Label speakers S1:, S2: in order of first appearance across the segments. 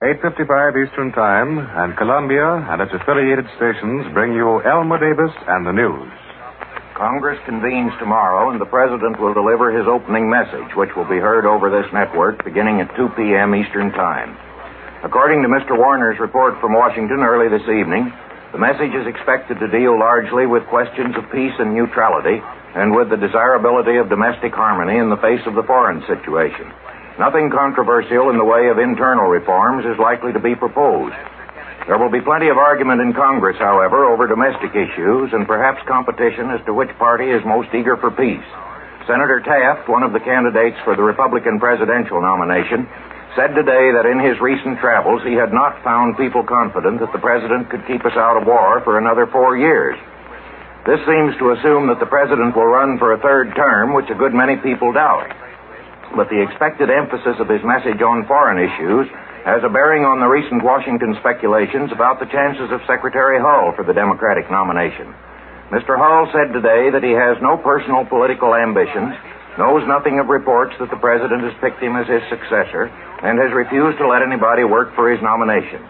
S1: 8.55 Eastern Time, and Columbia and its affiliated stations bring you Elmer Davis and the news.
S2: Congress convenes tomorrow, and the President will deliver his opening message, which will be heard over this network beginning at 2 p.m. Eastern Time. According to Mr. Warner's report from Washington early this evening, the message is expected to deal largely with questions of peace and neutrality and with the desirability of domestic harmony in the face of the foreign situation. Nothing controversial in the way of internal reforms is likely to be proposed. There will be plenty of argument in Congress, however, over domestic issues and perhaps competition as to which party is most eager for peace. Senator Taft, one of the candidates for the Republican presidential nomination, said today that in his recent travels he had not found people confident that the president could keep us out of war for another four years. This seems to assume that the president will run for a third term, which a good many people doubt but the expected emphasis of his message on foreign issues has a bearing on the recent Washington speculations about the chances of Secretary Hull for the Democratic nomination. Mr. Hull said today that he has no personal political ambitions, knows nothing of reports that the President has picked him as his successor, and has refused to let anybody work for his nomination.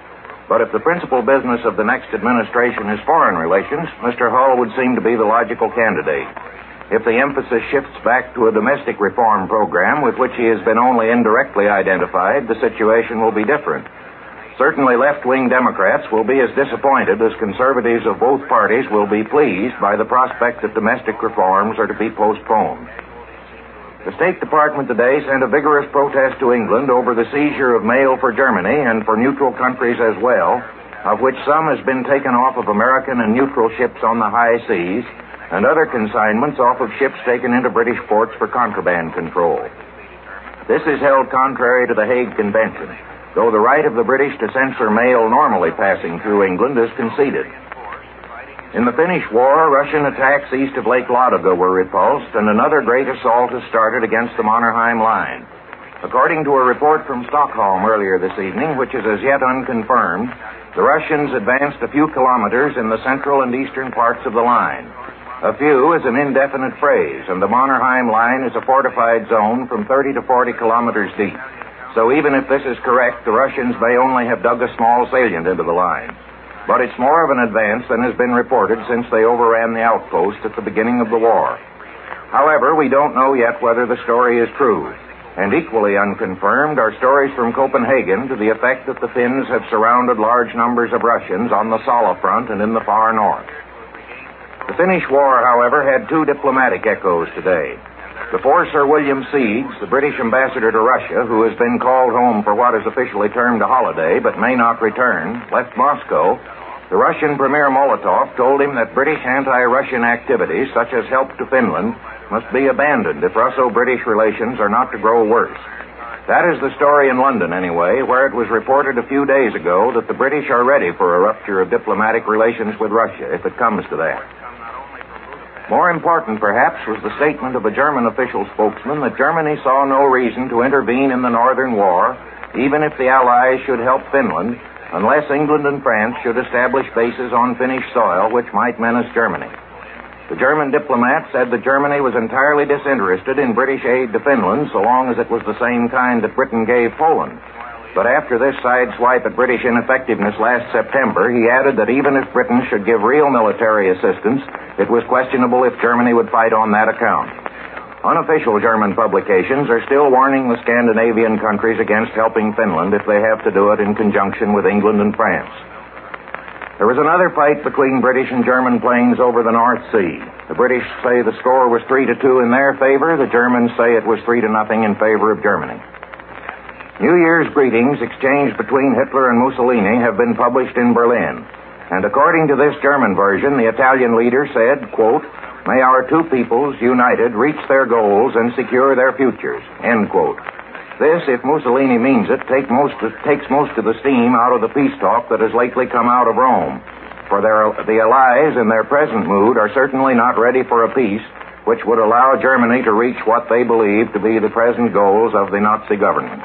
S2: But if the principal business of the next administration is foreign relations, Mr. Hull would seem to be the logical candidate. If the emphasis shifts back to a domestic reform program with which he has been only indirectly identified, the situation will be different. Certainly, left wing Democrats will be as disappointed as conservatives of both parties will be pleased by the prospect that domestic reforms are to be postponed. The State Department today sent a vigorous protest to England over the seizure of mail for Germany and for neutral countries as well, of which some has been taken off of American and neutral ships on the high seas and other consignments off of ships taken into British ports for contraband control. This is held contrary to the Hague Convention, though the right of the British to censor mail normally passing through England is conceded. In the Finnish War, Russian attacks east of Lake Ladoga were repulsed, and another great assault is started against the Mannerheim Line. According to a report from Stockholm earlier this evening, which is as yet unconfirmed, the Russians advanced a few kilometers in the central and eastern parts of the line. A few is an indefinite phrase, and the Mannerheim line is a fortified zone from 30 to 40 kilometers deep. So even if this is correct, the Russians may only have dug a small salient into the line. But it's more of an advance than has been reported since they overran the outpost at the beginning of the war. However, we don't know yet whether the story is true. And equally unconfirmed are stories from Copenhagen to the effect that the Finns have surrounded large numbers of Russians on the Salla front and in the far north. The Finnish War, however, had two diplomatic echoes today. Before Sir William Seeds, the British ambassador to Russia, who has been called home for what is officially termed a holiday but may not return, left Moscow, the Russian Premier Molotov told him that British anti-Russian activities, such as help to Finland, must be abandoned if Russo-British relations are not to grow worse. That is the story in London, anyway, where it was reported a few days ago that the British are ready for a rupture of diplomatic relations with Russia, if it comes to that. More important, perhaps, was the statement of a German official spokesman that Germany saw no reason to intervene in the Northern War, even if the Allies should help Finland, unless England and France should establish bases on Finnish soil which might menace Germany. The German diplomat said that Germany was entirely disinterested in British aid to Finland so long as it was the same kind that Britain gave Poland. But after this sideswipe at British ineffectiveness last September, he added that even if Britain should give real military assistance, it was questionable if Germany would fight on that account. Unofficial German publications are still warning the Scandinavian countries against helping Finland if they have to do it in conjunction with England and France. There was another fight between British and German planes over the North Sea. The British say the score was three to two in their favor. The Germans say it was three to nothing in favor of Germany. New Year's greetings exchanged between Hitler and Mussolini have been published in Berlin. And according to this German version, the Italian leader said, quote, May our two peoples, united, reach their goals and secure their futures, end quote. This, if Mussolini means it, take most, takes most of the steam out of the peace talk that has lately come out of Rome. For their, the Allies, in their present mood, are certainly not ready for a peace which would allow Germany to reach what they believe to be the present goals of the Nazi government.